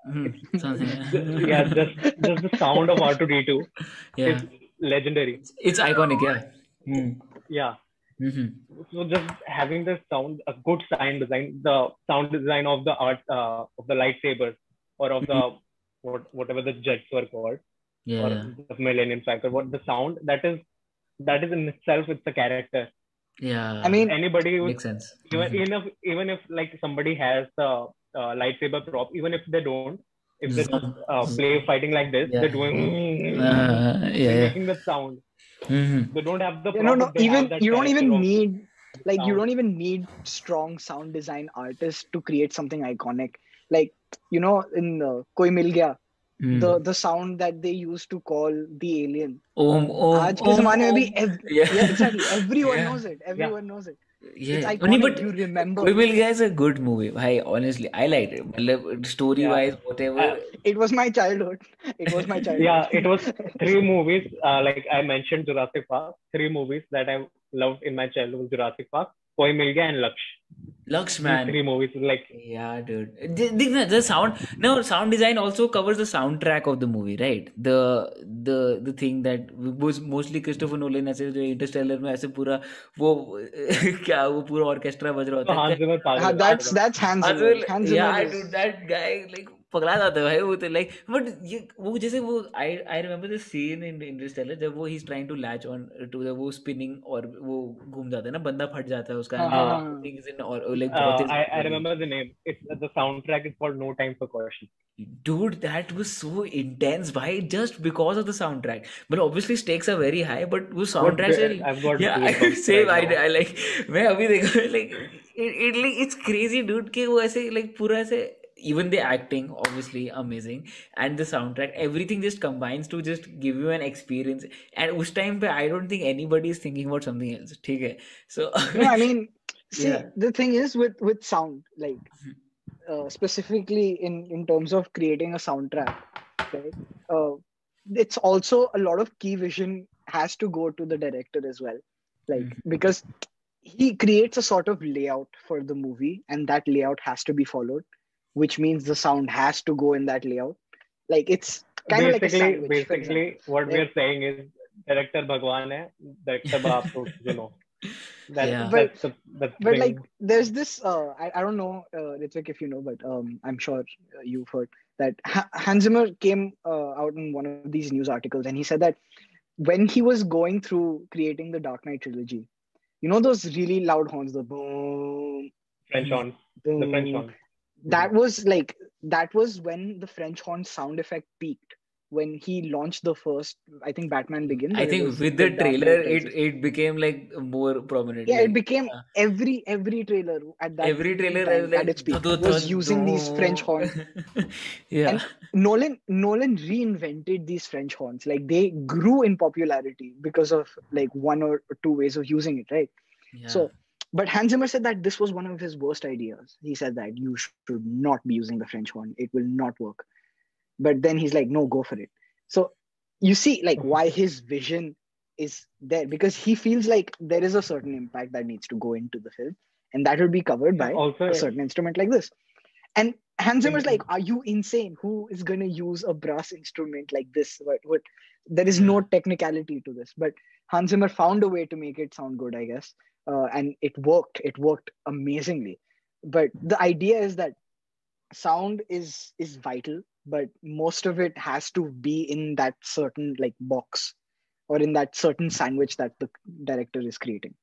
Mm. Something- yeah, just just the sound of R2D2 yeah. is legendary. It's iconic, yeah. Mm. Yeah. Mhm. so just having the sound a good sound design the sound design of the art uh, of the lightsabers or of the what whatever the jets were called Yeah, or the Millennium Falcon. What the sound that is that is in itself it's a character. yeah. I mean, Anybody who makes sense. even Mhm. even if even if like somebody has the uh, lightsaber prop, even if they don't, if they Zoom. uh, play fighting like this, Yeah. they're doing Uh, they're yeah, yeah. making the sound. Mhm. They don't have the you prop, know, no, but they have even that you don't even character of need like you sound. don't even need strong sound design artists to create something iconic. Like you know, in uh, Koi Mil Gaya, Hmm. the the sound that they used to call the alien. Om, om, आज के om, जमाने में भी om. ev- Yeah. yeah, exactly. Everyone Yeah. knows it. Everyone knows it. yeah. Only but you remember. Bibil Guy is a good movie. I honestly I liked it. Story wise whatever. Uh, it was my childhood. It was my childhood. Yeah it was three movies uh, like I mentioned Jurassic Park three movies that I loved in my childhood Jurassic Park. Koi Mil Gaya, and Laksh. Lux man. three movies like Yeah, dude. The, the, the sound no sound design also covers the soundtrack of the movie, right? The the the thing that was mostly Christopher Nolan ऐसे जो Interstellar में ऐसे पूरा वो क्या वो पूरा orchestra बज रहा तो होता है Hans Zimmer Uh, that's that's Hans Zimmer. Hans Zimmer yeah, dude, that guy like पगला जाते भाई वो तो लाइक बट ये वो जैसे वो I I remember the scene in Interstellar जब वो he is trying to latch on to the वो स्पिनिंग और वो घूम जाता है ना बंदा फट जाता है उसका थिंग्स इन और like I I remember the name it's the soundtrack is called no time for caution dude that was so intense why just because of the soundtrack but obviously stakes are very high but वो soundtrack but, are, I've got yeah I, same right I, I like मैं अभी देखा like it, it like it's crazy dude कि वो ऐसे like पूरा ऐसे even the acting obviously amazing. And the soundtrack everything just combines to just give you an experience. And us time i don't think anybody is thinking about something else okay so no, i mean see yeah. the thing is with with sound like mm-hmm. uh, specifically in in terms of creating a soundtrack right? Uh, it's also a lot of key vision has to go to the director as well. Like mm-hmm. because he creates a sort of layout for the movie and that layout has to be followed which means the sound has to go in that layout. Like it's kind of like a sandwich. Basically, what yeah. we're saying is director Bhagwan hai, director Baap you know. That, yeah. But, that's a, but like there's this uh, I, I don't know uh, Ritvik if you know but um, I'm sure uh, you've heard that ha- Hans Zimmer came uh, out in one of these news articles and he said that when he was going through creating the Dark Knight trilogy you know those really loud horns the boom French horn the French horn that was like that was when the french horn sound effect peaked when he launched the first i think batman begins I think with the trailer it it became like more prominent yeah like, it became uh, every every trailer at that every trailer time, was like at its peak "Dun, was using these French horns. yeah And Nolan Nolan reinvented these French horns. Like they grew in popularity because of like one or two ways of using it, right? yeah So, but Hans Zimmer said that this was one of his worst ideas. He said that you should not be using the French horn; it will not work. But then he's like, no, go for it. So you see, like why his vision is there because he feels like there is a certain impact that needs to go into the film, and that will be covered by Also, a certain instrument like this. And Hans Zimmer's like, "Are you insane? Who is going to use a brass instrument like this? What? What? There is no technicality to this." But Hans Zimmer found a way to make it sound good, I guess, uh, and it worked. It worked amazingly. But the idea is that sound is is vital, but most of it has to be in that certain like box or in that certain sandwich that the director is creating.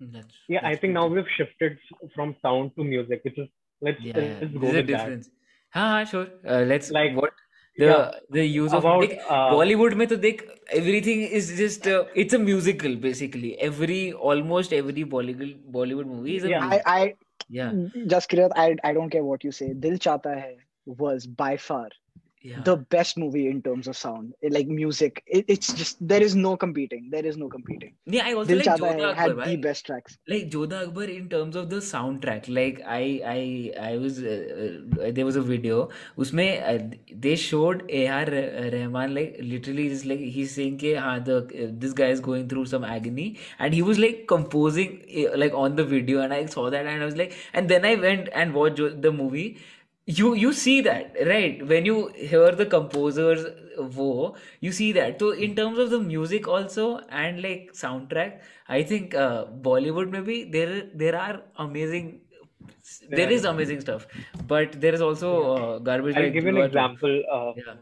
that's yeah, I think good. now we've shifted from sound to music, which is let's yeah, yeah. let's go there's a with that. difference हाँ हाँ sure uh, let's Like, what the yeah, the use of about देख uh, Bollywood में तो देख everything is just uh, it's a musical basically every almost every Bollywood Bollywood movie is a Yeah. I musical I yeah just Kirat, I I don't care what you say. दिल चाहता है was by far yeah. the best movie in terms of sound it, like music. It, it's just there is no competing. There is no competing. Yeah i also Dil like Jodha had the best tracks. Like Jodha Akbar in terms of the soundtrack like i i i was uh, uh there was a video usme uh, they showed ar rahman uh, like literally just like he's saying ke, ha, the, uh, this guy is going through some agony and he was like composing eh, like on the video and i saw that and i was like and then i went and watched the movie you you see that right when you hear the composers wo you see that so in terms of the music also and like soundtrack i think uh, bollywood maybe there there are amazing there is amazing stuff, but there is also uh, garbage. I'll like give you an example uh, Yeah.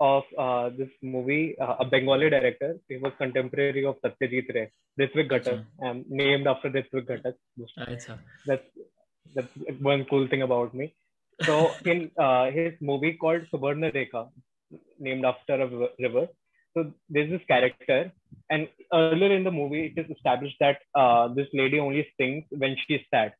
of uh, this movie. Uh, a Bengali director, he was contemporary of Satyajit Ray, Ritvik Ghatak, um, named after Ritvik Ghatak. That's that's one cool thing about me. So in uh, his movie called Subarna Rekha, named after a river-. So there's this character, and earlier in the movie, it is established that uh, this lady only sings when she's sad.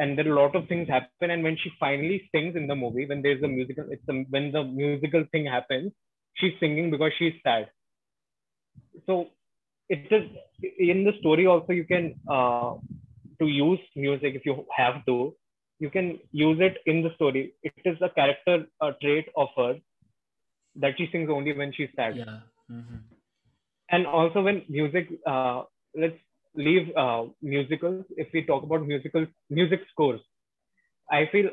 And there are a lot of things happen, and when she finally sings in the movie, when there's a musical, it's the, when the musical thing happens, she's singing because she's sad. So it is in the story also you can uh, to use music if you have to you can use it in the story it is a character uh, trait of her that she sings only when she's sad Yeah. Mhm. and also when music uh, let's leave uh, musicals if we talk about musical music scores i feel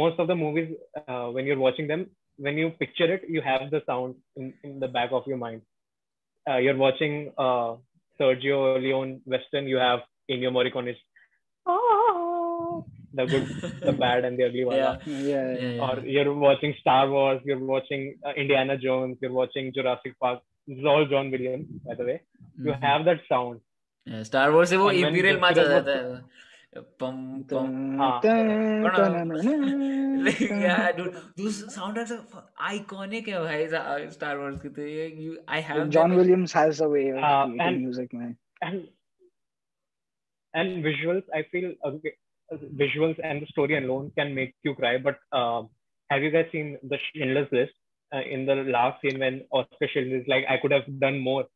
most of the movies uh, when you're watching them when you picture it you have the sound in, in the back of your mind uh, you're watching uh, sergio leone western you have ennio morricone's the good the bad and the ugly one Yeah. Yeah. Yeah, yeah. or you're watching Star Wars, you're watching uh, Indiana Jones, you're watching Jurassic Park. This is all John Williams, by the way. You Mhm. have that sound. Yeah, Star Wars से वो And when imperial the march uh film was- जाता है पम पम हाँ. yeah dude those soundtracks are fu- iconic है भाई Sa- Star Wars की तो ये you I have John them in- Williams has a way of Uh, creating and- music, man. And and visuals, I feel uh, visuals and the story alone can make you cry. But uh, have you guys seen the Schindler's List? Uh, in the last scene when Oscar Schindler is like, I could have done more.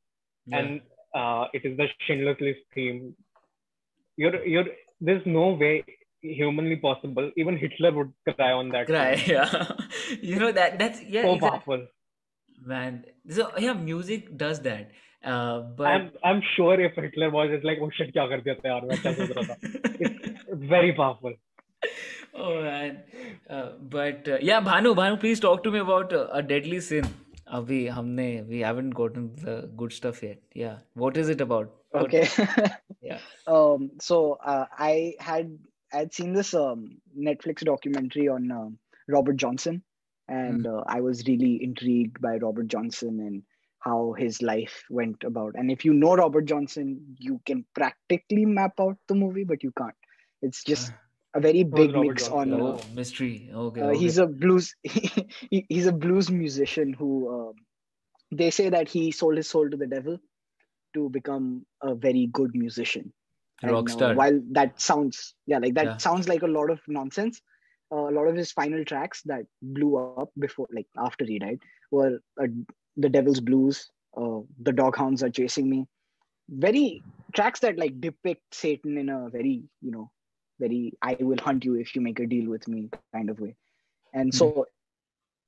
Yeah. and uh, it is the Schindler's List theme. You're, you're, there's no way humanly possible. Even Hitler would cry on that. cry scene. yeah you know that that's yeah So exactly. powerful. man so yeah music does that uh, but I'm, I'm sure if Hitler was, it's like, oh shit, क्या कर दिया था यार मैं क्या सोच रहा था. It's very powerful. Oh man, uh, but uh, yeah, Bhanu, Bhanu, please talk to me about uh, a deadly sin. अभी हमने we haven't gotten the good stuff yet. Yeah, what is it about? What- Okay. Yeah. um. So uh, I had I'd seen this um Netflix documentary on um, Robert Johnson, and uh, I was really intrigued by Robert Johnson and how his life went about. And if you know Robert Johnson, you can practically map out the movie, but you can't. It's just a very big Robert mix Johnson? on. Oh, Uh, mystery. Okay. uh, okay. he's a blues he, he's a blues musician who um they say that he sold his soul to the devil to become a very good musician And, rock uh, while that sounds yeah like that Yeah. sounds like a lot of nonsense uh, a lot of his final tracks that blew up before like after he died were uh, the devil's blues uh, the doghounds are chasing me. Very tracks that like depict satan in a very you know very i will hunt you if you make a deal with me kind of way. And so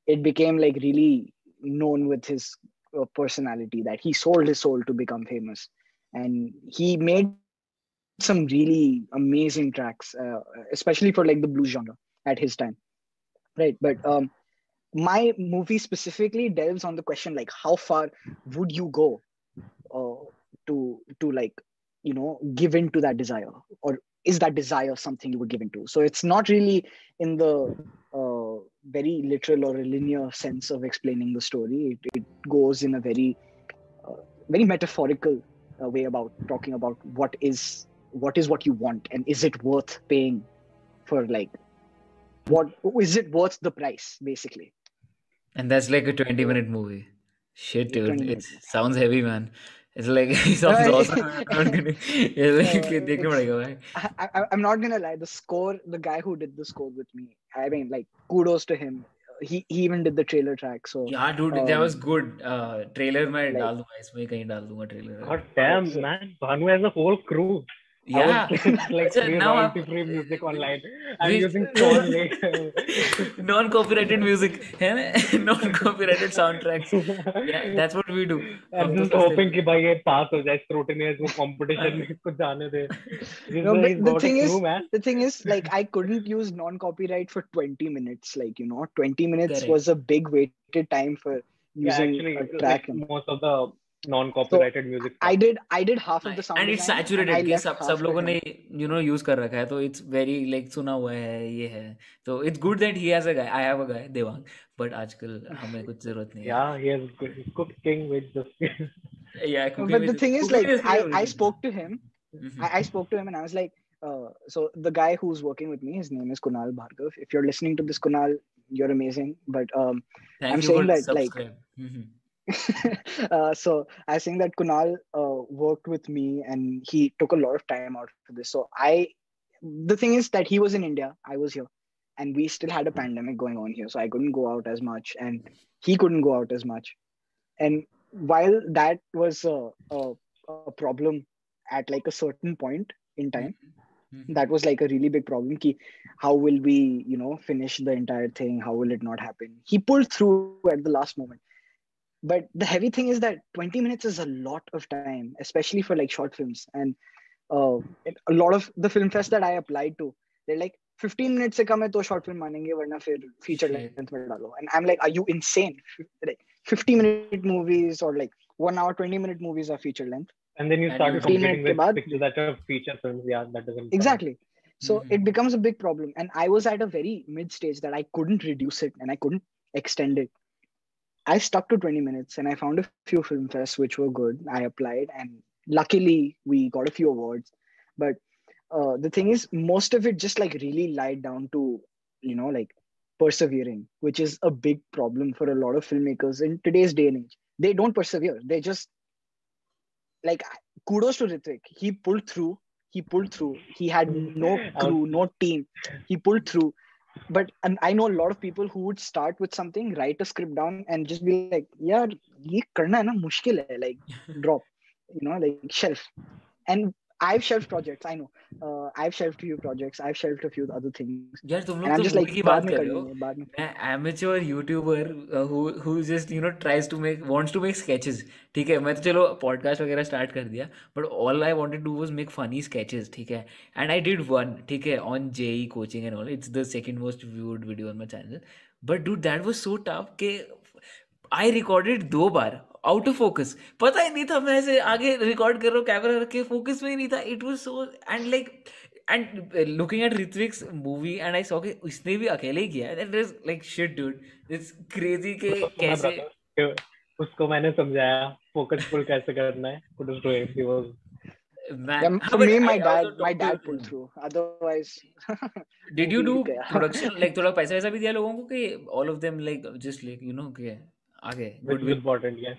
it became like really known with his uh, personality that he sold his soul to become famous. And he made some really amazing tracks uh, especially for like the blues genre at his time. Right but um my movie specifically delves on the question like how far would you go uh, to to like you know give in to that desire? Or is that desire something you were given to? So it's not really in the uh, very literal or linear sense of explaining the story. It, it goes in a very uh, very metaphorical uh, way about talking about what is what is what you want and is it worth paying for like what is it worth the price basically and that's like a 20 minute movie. Shit, dude. It sounds heavy, man. It's like it sounds awesome. I'm not gonna lie. The score, the guy who did the score with me, I mean, like, kudos to him. He, he even did the trailer track. So yeah, dude, um, that was um, good. Uh, trailer में डाल दूँगा इसमें कहीं डाल trailer. God damn, man, Bhanu has a whole crew I Yeah. would like अच्छा, free now I'm- royalty free music online. I'm We- using Tone Lake. non-copyrighted music है ना non-copyrighted soundtracks yeah that's what we do I'm हम तो just सस्ते- hoping कि भाई ये पास हो जाए scrutiny वो competition में इसको जाने दे. He's No, a- but he's the got a thing is- crew, man. the thing is, like, I couldn't use non-copyright for 20 minutes. Like, you know, 20 minutes Correct. was a big waited time for Yeah, using actually, a like, track. and, most of the non-copyrighted music. I did I did half of the sound and it's design, and saturated I कि left सब half सब to लोगों him. ने you know use कर रखा है तो it's very like सुना हुआ है ये है तो it's good that he has a guy I have a guy Devang but आजकल हमें कुछ जरूरत नहीं है Yeah, he has good cooking with the. yeah cooking But the with- thing is, cooking like, I, I everything. spoke to him. Mhm. I, I spoke to him and I was like, uh, so the guy who's working with me, his name is Kunal Bhargav. If you're listening to this, Kunal, you're amazing. But um, Thank I'm you saying for that, like- subscribe. Uh, so I was saying that Kunal uh, worked with me and he took a lot of time out for this. So I, the thing is that he was in India, I was here, and we still had a pandemic going on here, so I couldn't go out as much, and he couldn't go out as much. And while that was a, a, a problem at like a certain point in time, Mhm. that was like a really big problem. Ki, how will we, you know, finish the entire thing? How will it not happen? He pulled through at the last moment but the heavy thing is that 20 minutes is a lot of time especially for like short films. And uh, a lot of the film fest that i applied to they're like 15 minutes se kam hai to short film manenge warna fir feature length and i'm like are you insane? Like 50 minute movies or like 1 hour 20 minute movies are feature length. And then you start competing with baad, pictures that are feature films yeah that doesn't exactly. Count. so mm-hmm. it becomes a big problem. And i was at a very mid stage that i couldn't reduce it and i couldn't extend it. I stuck to 20 minutes and I found a few film fests which were good. I applied and luckily we got a few awards. But uh, the thing is, most of it just like really lied down to, you know, like persevering, which is a big problem for a lot of filmmakers in today's day and age. They don't persevere. They just like kudos to Ritvik. He pulled through. He pulled through. He had no crew, no team. He pulled through But and I know a lot of people who would start with something, write a script down, and just be like, "Yeah, ये करना है ना मुश्किल है." Like drop, you know, like shelf. And I've shelved projects. I know. Uh, I've shelved a few projects. I've shelved a few other things. यार तुम लोग तो just like की बात कर कर रहे हो बाद में. मैं amateur YouTuber uh, who who just you know tries to make wants to make sketches ठीक है मैं तो चलो podcast वगैरह start कर दिया but all I wanted to do was make funny sketches ठीक है and I did one ठीक है on JE coaching and all it's the second most viewed video on my channel but dude that was so tough कि I recorded दो बार out of focus पता ही नहीं था मैं ऐसे आगे रिकॉर्ड कर रहा हूँ कैमरा रख के फोकस में ही नहीं था. It was so and like and looking at Ritwik's movie and I saw कि उसने भी अकेले ही किया that is like shit dude it's crazy के कैसे हूँ कि उसको मैंने समझाया फोकस फुल कैसे करना है? Couldn't do it. He was man Yeah, हाँ, me, I my also dad, my dad pulled through. Otherwise, Did you do production? Like थोड़ा पैसा वैसा भी दिया लोगों को कि all of them like just like you know कि आगे which good is with important. Yes,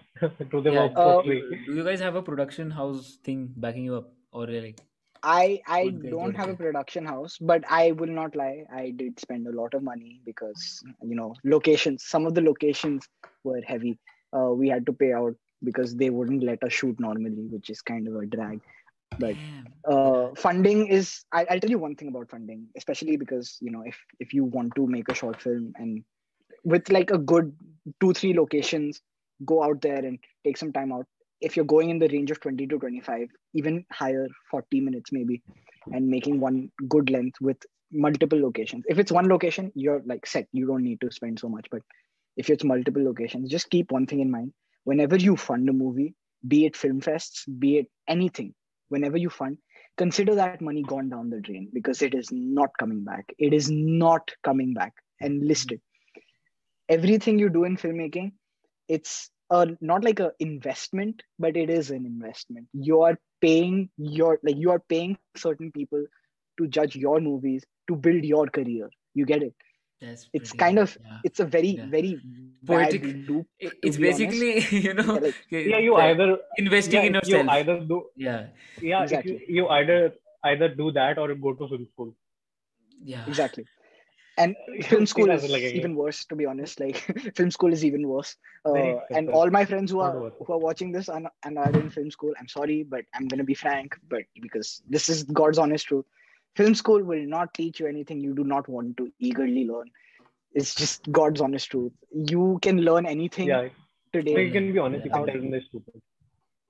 do the yeah Uh, do you guys have a production house thing backing you up or you're like I I Good don't good have a production house, but I will not lie. I did spend a lot of money because you know locations. Some of the locations were heavy. Uh, we had to pay out because they wouldn't let us shoot normally, which is kind of a drag. But uh, funding is. I, I'll tell you one thing about funding, especially because you know if if you want to make a short film and with like a good two three locations, go out there and take some time out. If you're going in the range of 20 to 25, even higher, 40 minutes maybe, and making one good length with multiple locations. If it's one location, you're like set. You don't need to spend so much. But if it's multiple locations, just keep one thing in mind. Whenever you fund a movie, be it film fests, be it anything, whenever you fund, consider that money gone down the drain because it is not coming back. It is not coming back. And list it. Everything you do in filmmaking, it's a, not like a investment, but it is an investment. You are paying your like you are paying certain people to judge your movies to build your career. You get it? that's It's kind of yeah it's a very Yeah. very mm-hmm. Poetic. bad loop. To it's be honest. basically you know Yeah, like, Yeah, you either investing yeah, in you yourself either do yeah yeah Exactly. you, you either either do that or go to film school. yeah exactly and film school is even worse to be honest. Like film school is even worse. Uh, and all my friends who are who are watching this and, and are in film school i'm sorry but i'm gonna be frank but because this is god's honest truth. Film school will not teach you anything you do not want to eagerly learn. It's just god's honest truth. You can learn anything Yeah, today so you can be honest. You can tell them they're stupid.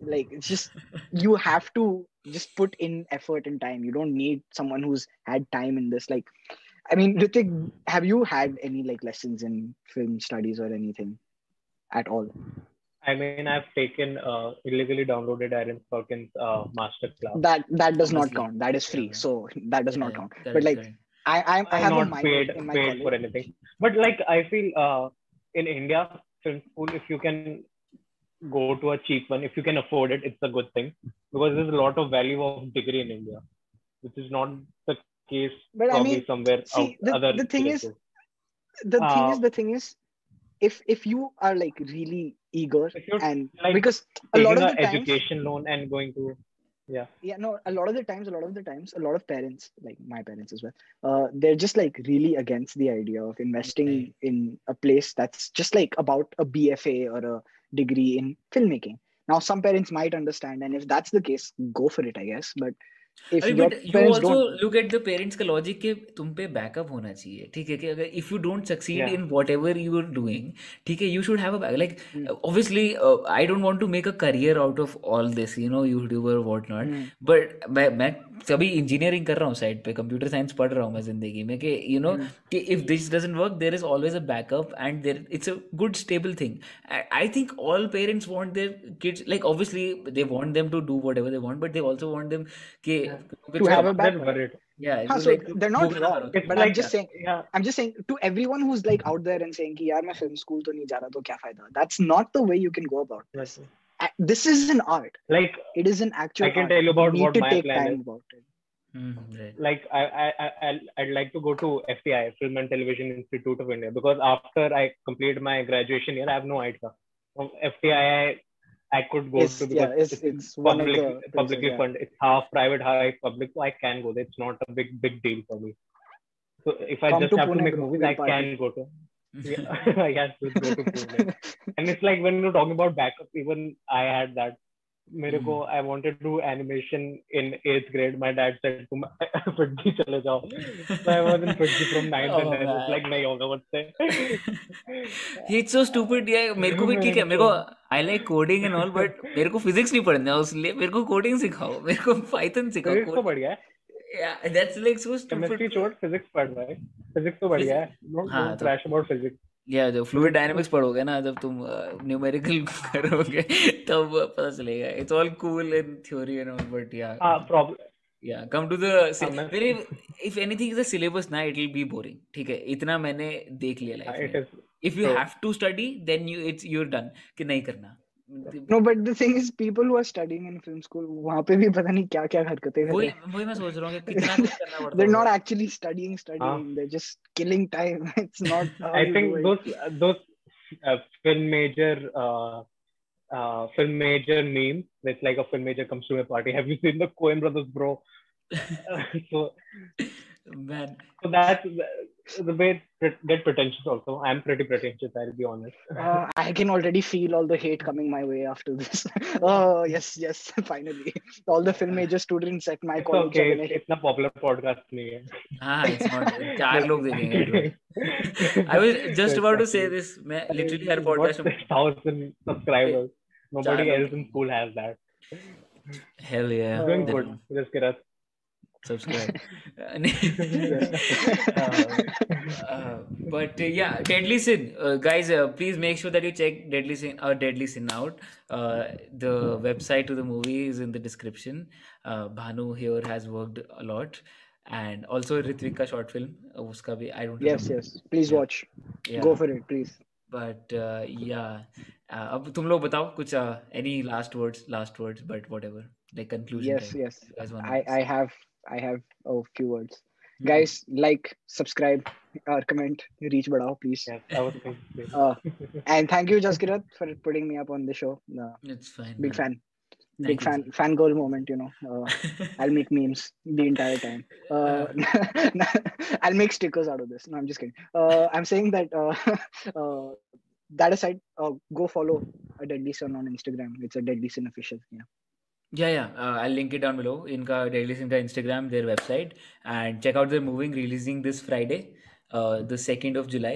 like it's just you have to just put in effort and time. You don't need someone who's had time in this. Like i mean Ritvik, have you had any like lessons in film studies or anything at all I mean, I've taken uh, illegally downloaded Aaron Sorkin's uh, master class. That that does not count. That is free, Yeah. so that does not count. But like correct. I I, I I'm have not minor paid in my paid college. for anything. But like I feel uh, in India film school, if you can go to a cheap one, if you can afford it, it's a good thing because there's a lot of value of degree in India, which is not the case But I mean, somewhere see, out the- other the thing is- places. the thing Uh, is the thing is if if you are like really eager and like because a lot of the times education loan and going to yeah yeah no a lot of the times a lot of the times a lot of parents like my parents as well uh, they're just like really against the idea of investing Right. in a place that's just like about a bfa or a degree in filmmaking now some parents might understand and if that's the case go for it i guess but if your but you parents also don't look at the parents का logic कि तुम पे backup होना चाहिए ठीक है कि अगर if you don't succeed Yeah. In whatever you are doing ठीक है you should have a like Hmm. Obviously I don't want to make a career out of all this you know YouTuber what not Hmm. But मैं मैं अभी engineering कर रहा हूँ side पे computer science पढ़ रहा हूँ मैं ज़िंदगी में कि यू नो Hmm. कि if this doesn't work there is always a backup and there it's a good stable thing I think all parents want their kids like obviously they want them to do whatever they want but they also want them कि to have a bad worried. Yeah, so like, they're not wrong, but I'm just saying. Yeah. I'm just saying to everyone who's like out there and saying, "Ki yaar, main film school to nahi ja raha, to kya fayda?" That's not the way you can go about. It. Yes. This is an art. Like it is an actual. I can art. tell you about you what my plan is. About it. Mm-hmm. Like I I I'd like to go to FTI, Film and Television Institute of India, because after I complete my graduation year, I have no idea. From FTI, I, I could go It's- to because yeah, it's- it's one of public, the publicly yeah. funded. It's half private, half public, so I can go there. It's not a big big deal for me. So if I Come just to have Pune, to make movies, I party. can go to. Yeah, I have to go to Pune. And it's like when you're talking about backup, even I had that. मेरे को I wanted to do animation in 8th grade my dad said तुम फिटजी चले जाओ. So I was in FIITJEE from 9th and I was like नहीं होगा what से ये it's so stupid ये मेरे को भी ठीक है। मेरे को I like coding and all but मेरे को फिजिक्स नहीं पढ़ना है उसलिए। मेरे को कोडिंग सिखाओ। मेरे को पाइथन सिखाओ फिजिक्स तो बढ़िया है। Yeah, that's like so stupid. Chemistry छोड़ physics पढ़ भाई. Physics तो बढ़िया है. No, हाँ, don't trash about physics. या जब फ्लूड डायनेमिक्स पढ़ोगे ना जब तुम न्यूमेरिकल करोगे तब पता चलेगा। It's all cool in theory and all but yeah हाँ problem. Yeah come to the if anything is a syllabus ना इट विल बी बोरिंग ठीक है? इतना मैंने देख लिया life. If you have to study then you it's your done कि नहीं करना। no but the thing is people who are studying in film school वहाँ पे भी पता नहीं क्या क्या हरकतें कर वही रहे हैं वही मैं सोच रहा हूँ कि कितना कुछ करना पड़ता they're होगा not actually studying studying they're just killing time it's not how I you think do it. those those uh, film major uh, uh, film major memes. It's like a film major comes to a party. Have you seen the Coen Brothers, bro? so man so that's the, the way it get pretentious. Also, I'm pretty pretentious. I'll be honest. Uh, I can already feel all the hate coming my way after this. oh yes, yes, finally, all the film major students at my It's college. okay. are gonna It's, hate. it's not popular podcast नहीं है. हाँ it's not चार लोग देखेंगे I was just about to say this मैं literally her What podcast में six thousand subscribers? Nobody चार else in school has that. hell yeah Doing then good. Just get us. subscribe uh, but uh, yeah deadly sin uh, guys uh, please make sure that you check deadly sin or deadly sin out uh, the website to the movie is in the description uh, bhanu here has worked a lot and also Ritvik ka short film uh, uska bhi I don't yes, remember. yes. Please Yeah. watch. yeah Go for it, please. but uh, yeah uh, अब तुम लोग बताओ कुछ uh, any last words last words but whatever like conclusion Yes, time. yes. You guys wanna I, I have, I have a few words. Hmm. Guys, like, subscribe, or comment, reach badao, please. Yes, I was thinking. Uh, and thank you, Jaskirat, for putting me up on the show. Uh, it's fine big man. fan. Thank Big you, fan, fan goal moment, you know. Uh, I'll make memes the entire time. Uh, I'll make stickers out of this. No, I'm just kidding. Uh, I'm saying that uh, uh, that aside, uh, go follow a Deadly Sin on Instagram. It's a Deadly Sin official. Yeah. Yeah, yeah. Uh, I'll link it down below. Inka Deadly Sin ka Instagram, their website, and check out their movie releasing this Friday, uh, the second of July.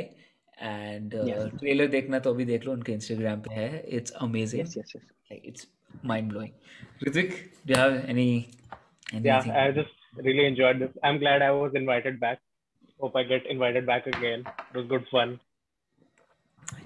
And uh, Yes. trailer देखना तो अभी देख लो उनके Instagram पे है. It's amazing. Yes, yes, yes. Like it's mind blowing. Ritvik, do you have any anything? Yeah, I just really enjoyed this. I'm glad I was invited back. Hope I get invited back again. It was good fun.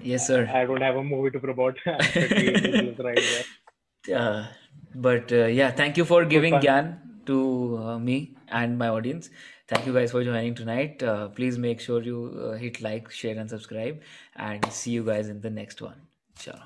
Yes, sir. I don't have a movie to promote. I'm 38 years right there. Uh, but uh, yeah, thank you for giving fun. Gyan to uh, me and my audience. Thank you guys for joining tonight. Uh, please make sure you uh, hit like, share, and subscribe. And see you guys in the next one. Ciao.